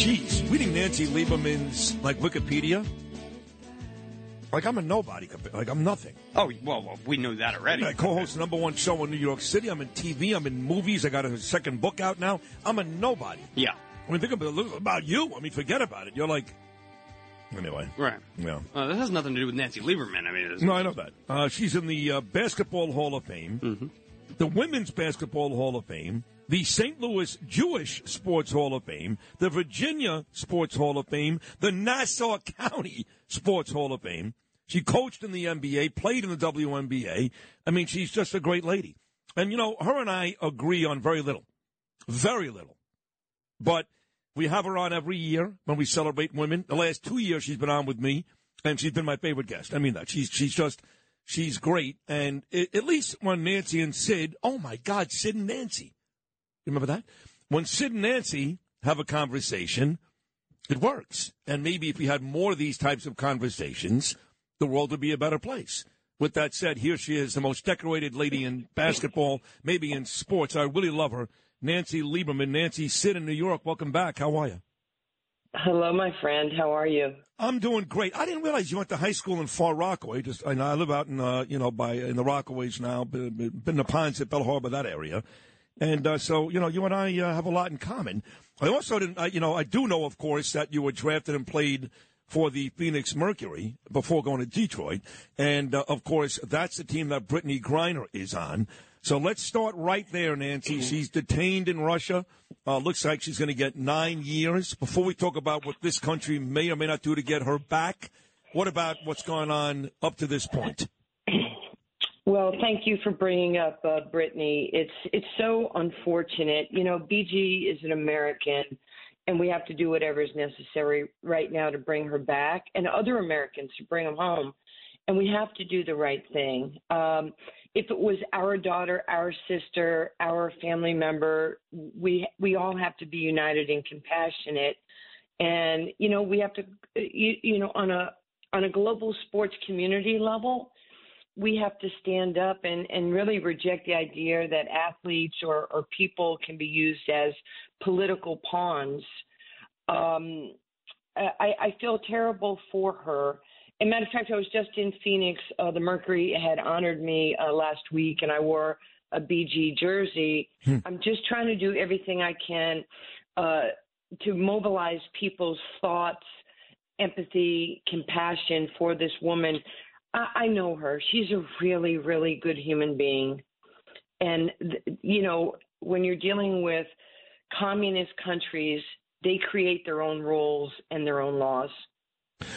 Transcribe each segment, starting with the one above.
Geez, reading Nancy Lieberman's like Wikipedia, like I'm a nobody. Like I'm nothing. Oh well, well we know that already. I co-host number one show in New York City. I'm in TV. I'm in movies. I got a second book out now. I'm a nobody. Yeah. I mean, think about, about you. I mean, forget about it. You're like. Anyway. Right. Yeah. Uh, this has nothing to do with Nancy Lieberman. I mean, no, I know that. Uh, she's in the uh, Basketball Hall of Fame, mm-hmm. the Women's Basketball Hall of Fame, the St. Louis Jewish Sports Hall of Fame, the Virginia Sports Hall of Fame, the Nassau County Sports Hall of Fame. She coached in the NBA, played in the WNBA. I mean, she's just a great lady. And, you know, her and I agree on very little. Very little. But we have her on every year when we celebrate women. The last two years she's been on with me, and she's been my favorite guest. I mean that. She's she's just she's great. And it, at least when Nancy and Sid, oh my God, Sid and Nancy. Remember that? When Sid and Nancy have a conversation, it works. And maybe if we had more of these types of conversations, the world would be a better place. With that said, here she is, the most decorated lady in basketball, maybe in sports. I really love her. Nancy Lieberman. Nancy, Sid in New York. Welcome back. How are you? Hello, my friend. How are you? I'm doing great. I didn't realize you went to high school in Far Rockaway. Just I, know, I live out in uh, you know by in the Rockaways now. Been, been in the Ponds at Belle Harbor, that area, and uh, so you know you and I uh, have a lot in common. I also didn't, I, you know, I do know, of course, that you were drafted and played for the Phoenix Mercury before going to Detroit. And, uh, of course, that's the team that Brittney Griner is on. So let's start right there, Nancy. She's detained in Russia. Uh, looks like she's going to get nine years. Before we talk about what this country may or may not do to get her back, what about what's gone on up to this point? Well, thank you for bringing up uh, Brittney. It's it's so unfortunate. You know, BG is an American and we have to do whatever is necessary right now to bring her back and other Americans to bring them home. And we have to do the right thing. Um, if it was our daughter, our sister, our family member, we we all have to be united and compassionate. And you know, we have to, you, you know, on a on a global sports community level, we have to stand up and, and really reject the idea that athletes or, or people can be used as political pawns. Um, I, I feel terrible for her. As a matter of fact, I was just in Phoenix. Uh, the Mercury had honored me uh, last week, and I wore a BG jersey. Hmm. I'm just trying to do everything I can uh, to mobilize people's thoughts, empathy, compassion for this woman. I, know her. She's a really, really good human being. And, you know, when you're dealing with communist countries, they create their own rules and their own laws.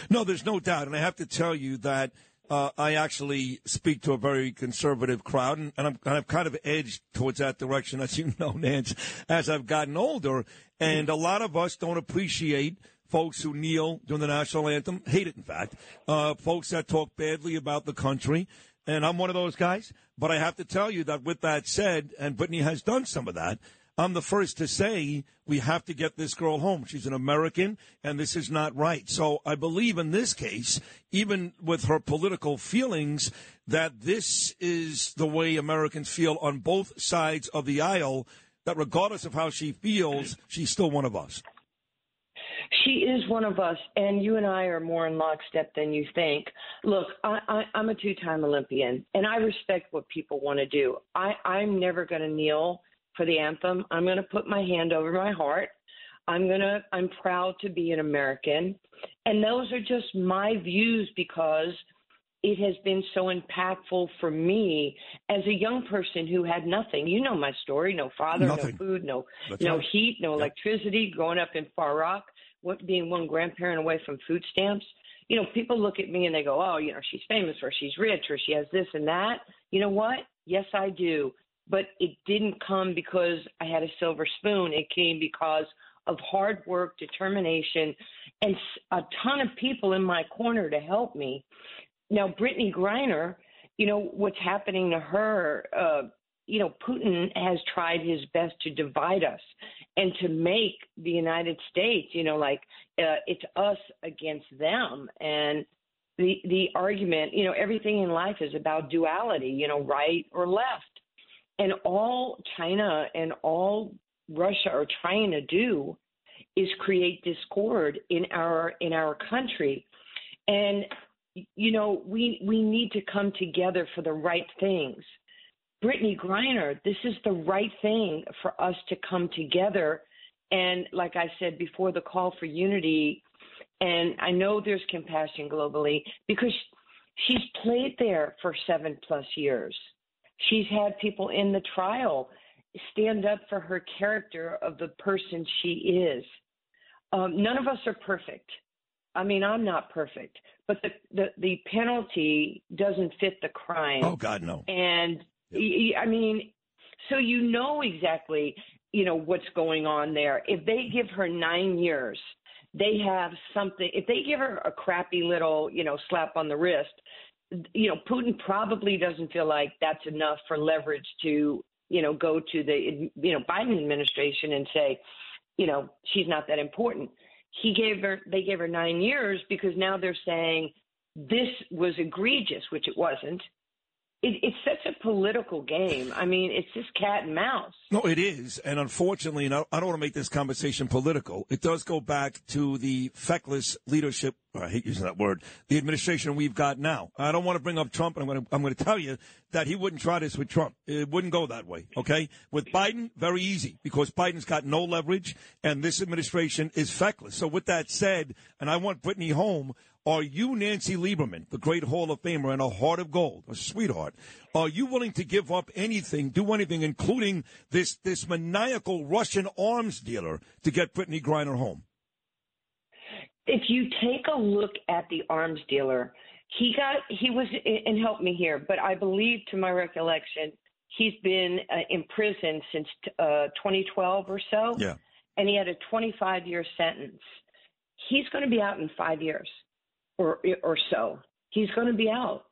No, there's no doubt. And I have to tell you that uh, I actually speak to a very conservative crowd, and, and, i have kind of edged towards that direction, as you know, Nance, as I've gotten older. And a lot of us don't appreciate folks who kneel during the national anthem, hate it, in fact, uh, folks that talk badly about the country. And I'm one of those guys. But I have to tell you that with that said, and Brittney has done some of that, I'm the first to say we have to get this girl home. She's an American, and this is not right. So I believe in this case, even with her political feelings, that this is the way Americans feel on both sides of the aisle, that regardless of how she feels, she's still one of us. She is one of us, and you and I are more in lockstep than you think. Look, I, I, I'm a two-time Olympian, and I respect what people want to do. I, I'm never going to kneel for the anthem. I'm going to put my hand over my heart. I'm going to I'm proud to be an American. And those are just my views because it has been so impactful for me as a young person who had nothing. You know my story, no father, nothing. no food, no That's no right. heat, no electricity, growing up in Far Rock, what, being one grandparent away from food stamps. You know, people look at me and they go, "Oh, you know, she's famous or she's rich or she has this and that." You know what? Yes, I do but it didn't come because I had a silver spoon. It came because of hard work, determination, and a ton of people in my corner to help me. Now, Brittney Griner, you know, what's happening to her, uh, you know, Putin has tried his best to divide us and to make the United States, you know, like uh, it's us against them. And the the argument, you know, everything in life is about duality, you know, right or left. And all China and all Russia are trying to do is create discord in our in our country. And you know, we we need to come together for the right things. Brittney Griner, this is the right thing for us to come together. And like I said before, the call for unity, and I know there's compassion globally because she's played there for seven plus years. She's had people in the trial stand up for her character of the person she is. Um, none of us are perfect. I mean, I'm not perfect, but the, the, the penalty doesn't fit the crime. Oh God, no. And I mean, so you know exactly, you know, what's going on there. If they give her nine years, they have something. If they give her a crappy little, you know, slap on the wrist, you know, Putin probably doesn't feel like that's enough for leverage to, you know, go to the, you know, Biden administration and say, you know, she's not that important. He gave her, they gave her nine years because now they're saying this was egregious, which it wasn't it, it's such a political game. I mean, it's just cat and mouse. No, it is. And unfortunately, and I don't want to make this conversation political, it does go back to the feckless leadership. I hate using that word. The administration we've got now. I don't want to bring up Trump, and I'm going to, I'm going to tell you that he wouldn't try this with Trump. It wouldn't go that way. Okay. With Biden, very easy because Biden's got no leverage and this administration is feckless. So with that said, and I want Brittney home, are you, Nancy Lieberman, the great Hall of Famer and a heart of gold, a sweetheart, are you willing to give up anything, do anything, including this, this maniacal Russian arms dealer to get Brittney Griner home? If you take a look at the arms dealer, he got, he was, and help me here, but I believe to my recollection, he's been uh, in prison since uh, 2012 or so. Yeah. And he had a 25 year sentence. He's going to be out in five years or or so. He's going to be out.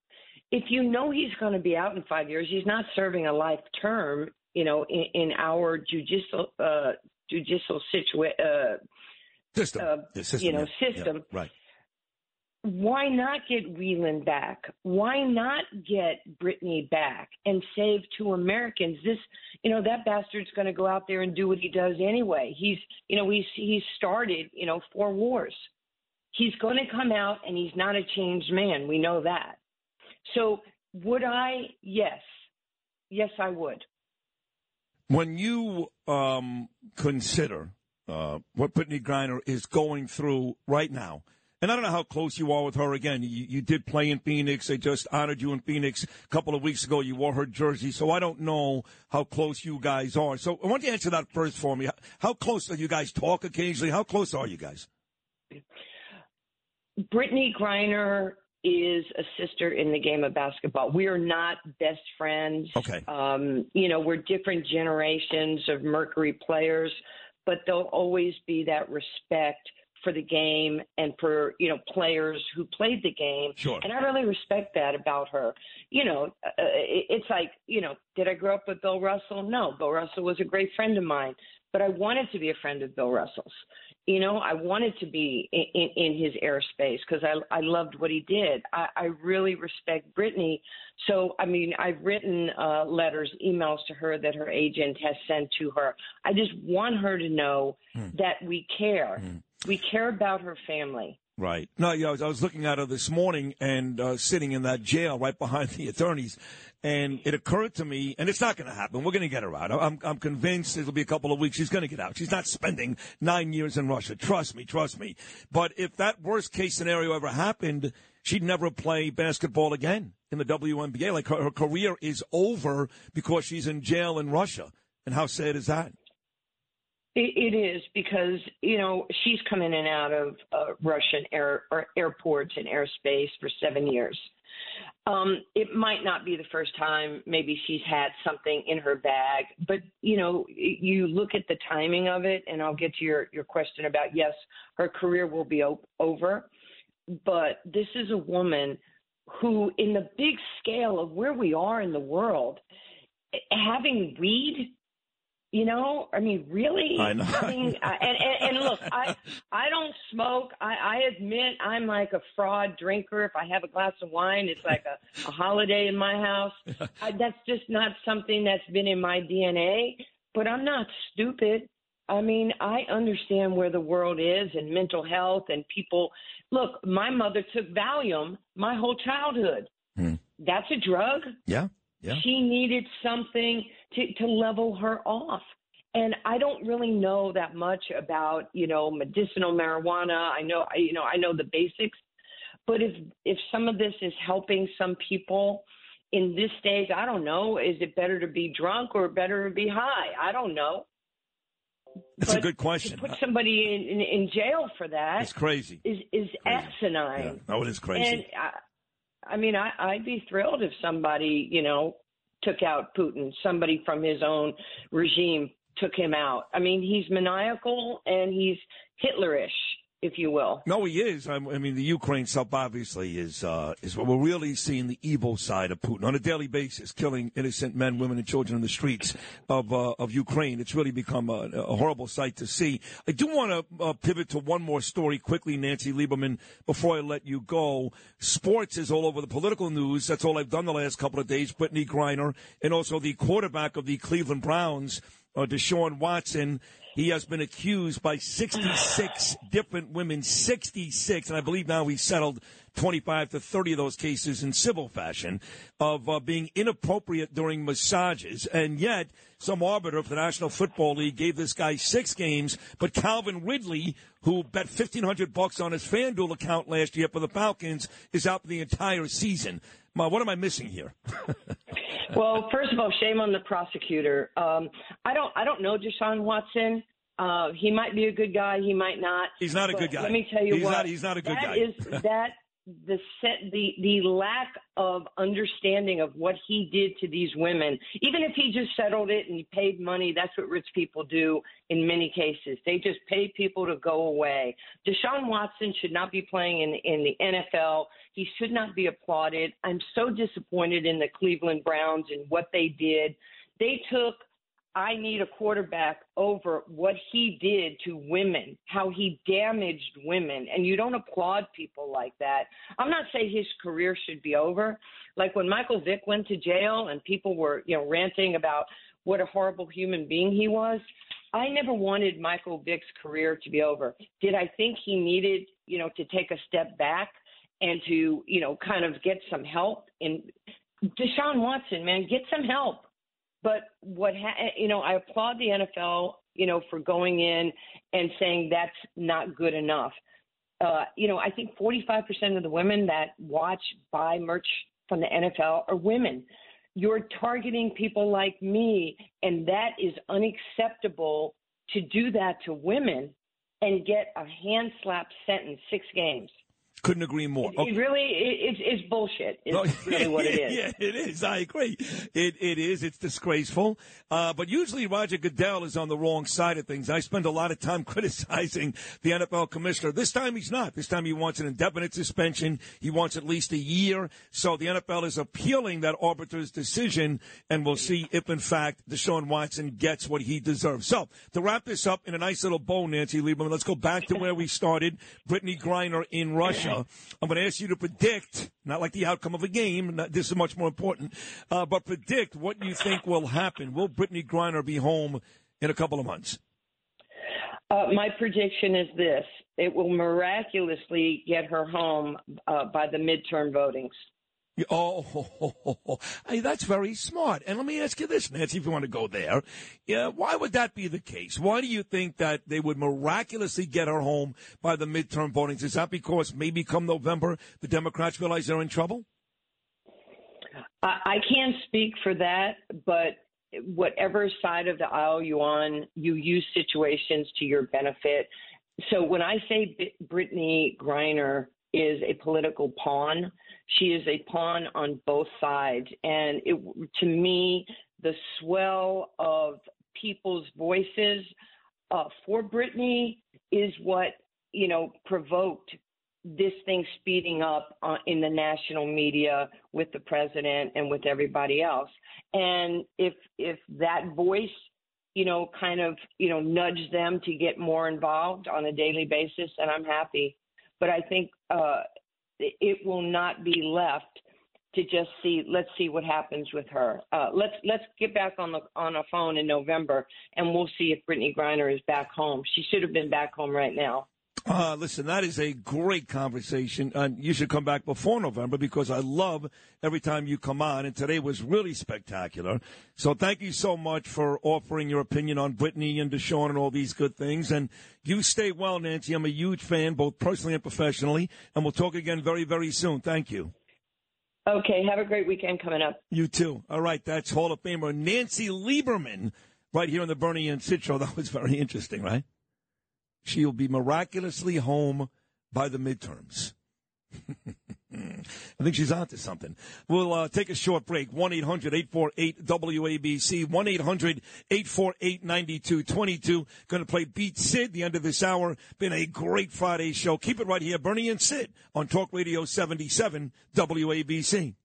If you know he's going to be out in five years, he's not serving a life term. You know, in, in our judicial uh, judicial situa- uh, system, uh, system, you know, yeah. system. Yeah. Right. Why not get Whelan back? Why not get Brittney back and save two Americans? This, you know, that bastard's going to go out there and do what he does anyway. He's, you know, he's he's started, you know, four wars he's going to come out and he's not a changed man. We know that. So, would I? Yes. Yes, I would. When you um, consider uh, what Brittney Griner is going through right now, and I don't know how close you are with her. Again, you, you did play in Phoenix. They just honored you in Phoenix a couple of weeks ago. You wore her jersey, so I don't know how close you guys are. So I want you to answer that first for me. How close do you guys talk occasionally? How close are you guys? Brittney Griner is a sister in the game of basketball. We are not best friends. Okay. Um, you know, we're different generations of Mercury players, but there'll always be that respect for the game and for you know players who played the game. Sure. And I really respect that about her. You know, uh, it's like you know, did I grow up with Bill Russell? No, Bill Russell was a great friend of mine, but I wanted to be a friend of Bill Russell's you know, I wanted to be in, in, in his airspace because I, I loved what he did. I, I really respect Brittney. So, I mean, I've written uh, letters, emails to her that her agent has sent to her. I just want her to know mm. that we care. Mm. We care about her family. Right. No, yeah, I was, I was looking at her this morning and uh, sitting in that jail right behind the attorneys. And it occurred to me, and it's not going to happen. We're going to get her out. I'm, I'm convinced it'll be a couple of weeks. She's going to get out. She's not spending nine years in Russia. Trust me, trust me. But if that worst case scenario ever happened, she'd never play basketball again in the WNBA. Like her, her career is over because she's in jail in Russia. And how sad is that? It, it is because you know she's come in and out of uh, Russian air, airports and airspace for seven years. Um, it might not be the first time maybe she's had something in her bag, but you know, you look at the timing of it, and I'll get to your your question about yes, her career will be op- over, but this is a woman who, in the big scale of where we are in the world, having weed you know, I mean, really? I know. I mean, I, and, and, and look, I I don't smoke. I, I admit I'm like a fraud drinker. If I have a glass of wine, it's like a, a holiday in my house. I, that's just not something that's been in my DNA. But I'm not stupid. I mean, I understand where the world is and mental health and people. Look, my mother took Valium my whole childhood. Hmm. That's a drug. Yeah. Yeah. She needed something to, to level her off. And I don't really know that much about, you know, medicinal marijuana. I know, you know, I know the basics. But if if some of this is helping some people in this stage, I don't know. Is it better to be drunk or better to be high? I don't know. That's but a good question. Put somebody in, in, in jail for that it's crazy. Is is crazy. asinine. Yeah. No, it is crazy. And I, I mean, I, I'd be thrilled if somebody, you know, took out Putin. Somebody from his own regime took him out. I mean, he's maniacal and he's Hitlerish if you will. No, he is. I, mean, the Ukraine stuff obviously is uh, is what we're really seeing the evil side of Putin on a daily basis, killing innocent men, women, and children in the streets of uh, of Ukraine. It's really become a, a, horrible sight to see. I do want to uh, pivot to one more story quickly, Nancy Lieberman, before I let you go. Sports is all over the political news. That's all I've done the last couple of days. Brittney Griner and also the quarterback of the Cleveland Browns, uh, Deshaun Watson he has been accused by 66 different women, 66, and I believe now he's settled 25 to 30 of those cases in civil fashion of uh, being inappropriate during massages. And yet, some arbiter of the National Football League gave this guy six games, but Calvin Ridley, who bet 1500 bucks on his FanDuel account last year for the Falcons, is out for the entire season. Ma, what am I missing here? well, first of all, shame on the prosecutor. Um, I don't, I don't know Deshaun Watson. Uh, he might be a good guy. He might not. He's not a good guy. Let me tell you he's what. Not, he's not a good that guy. Is, that the set the the lack of understanding of what he did to these women. Even if he just settled it and he paid money that's what rich people do in many cases. They just pay people to go away. Deshaun watson should not be playing in in the nfl he should not be applauded. I'm so disappointed in the cleveland browns and what they did. They took I need a quarterback over what he did to women, how he damaged women. And you don't applaud people like that. I'm not saying his career should be over. Like when Michael Vick went to jail and people were, you know, ranting about what a horrible human being he was. I never wanted Michael Vick's career to be over. Did I think he needed, you know, to take a step back and to, you know, kind of get some help? And Deshaun Watson, man, get some help but what ha- you know, I applaud the NFL, you know, for going in and saying that's not good enough. Uh, you know, I think 45% of the women that watch buy merch from the NFL are women. You're targeting people like me, and that is unacceptable to do that to women and get a hand slap sentence, six games. Couldn't agree more. It, okay. it really it, it's, it's bullshit. It's no, really what it is. Yeah, it is. I agree. It it is. It's disgraceful. Uh, but usually Roger Goodell is on the wrong side of things. I spend a lot of time criticizing the NFL commissioner. This time he's not. This time he wants an indefinite suspension. He wants at least a year. So the NFL is appealing that arbiter's decision, and we'll see if in fact Deshaun Watson gets what he deserves. So to wrap this up in a nice little bow, Nancy Lieberman, let's go back to where we started. Brittney Griner in Russia. I'm going to ask you to predict, not like the outcome of a game, not, this is much more important, uh, but predict what you think will happen. Will Brittney Griner be home in a couple of months? Uh, my prediction is this it will miraculously get her home uh, by the midterm votings. Oh, hey, that's very smart. And let me ask you this, Nancy, if you want to go there. Yeah, why would that be the case? Why do you think that they would miraculously get her home by the midterm votings? Is that because maybe come November, the Democrats realize they're in trouble? I can't speak for that, but whatever side of the aisle you're on, you use situations to your benefit. So when I say Brittney Griner is a political pawn, she is a pawn on both sides. And it, to me, the swell of people's voices uh, for Brittney is what, you know, provoked this thing speeding up uh, in the national media with the president and with everybody else. And if if that voice, you know, kind of you know nudge them to get more involved on a daily basis, and I'm happy. But I think uh, it will not be left to just see let's see what happens with her. Uh, let's let's get back on the on a phone in November and we'll see if Brittney Griner is back home. She should have been back home right now. Uh, listen, that is a great conversation. And you should come back before November because I love every time you come on. And today was really spectacular. So thank you so much for offering your opinion on Brittney and Deshaun and all these good things. And you stay well, Nancy. I'm a huge fan, both personally and professionally. And we'll talk again very, very soon. Thank you. Okay. Have a great weekend coming up. You too. All right. That's Hall of Famer Nancy Lieberman right here on the Bernie and Sid show. That was very interesting, right? She'll be miraculously home by the midterms. I think she's onto something. We'll uh, take a short break. 1 800 848 WABC. 1 800 848 9222. Going to play Beat Sid the end of this hour. Been a great Friday show. Keep it right here. Bernie and Sid on Talk Radio 77 WABC.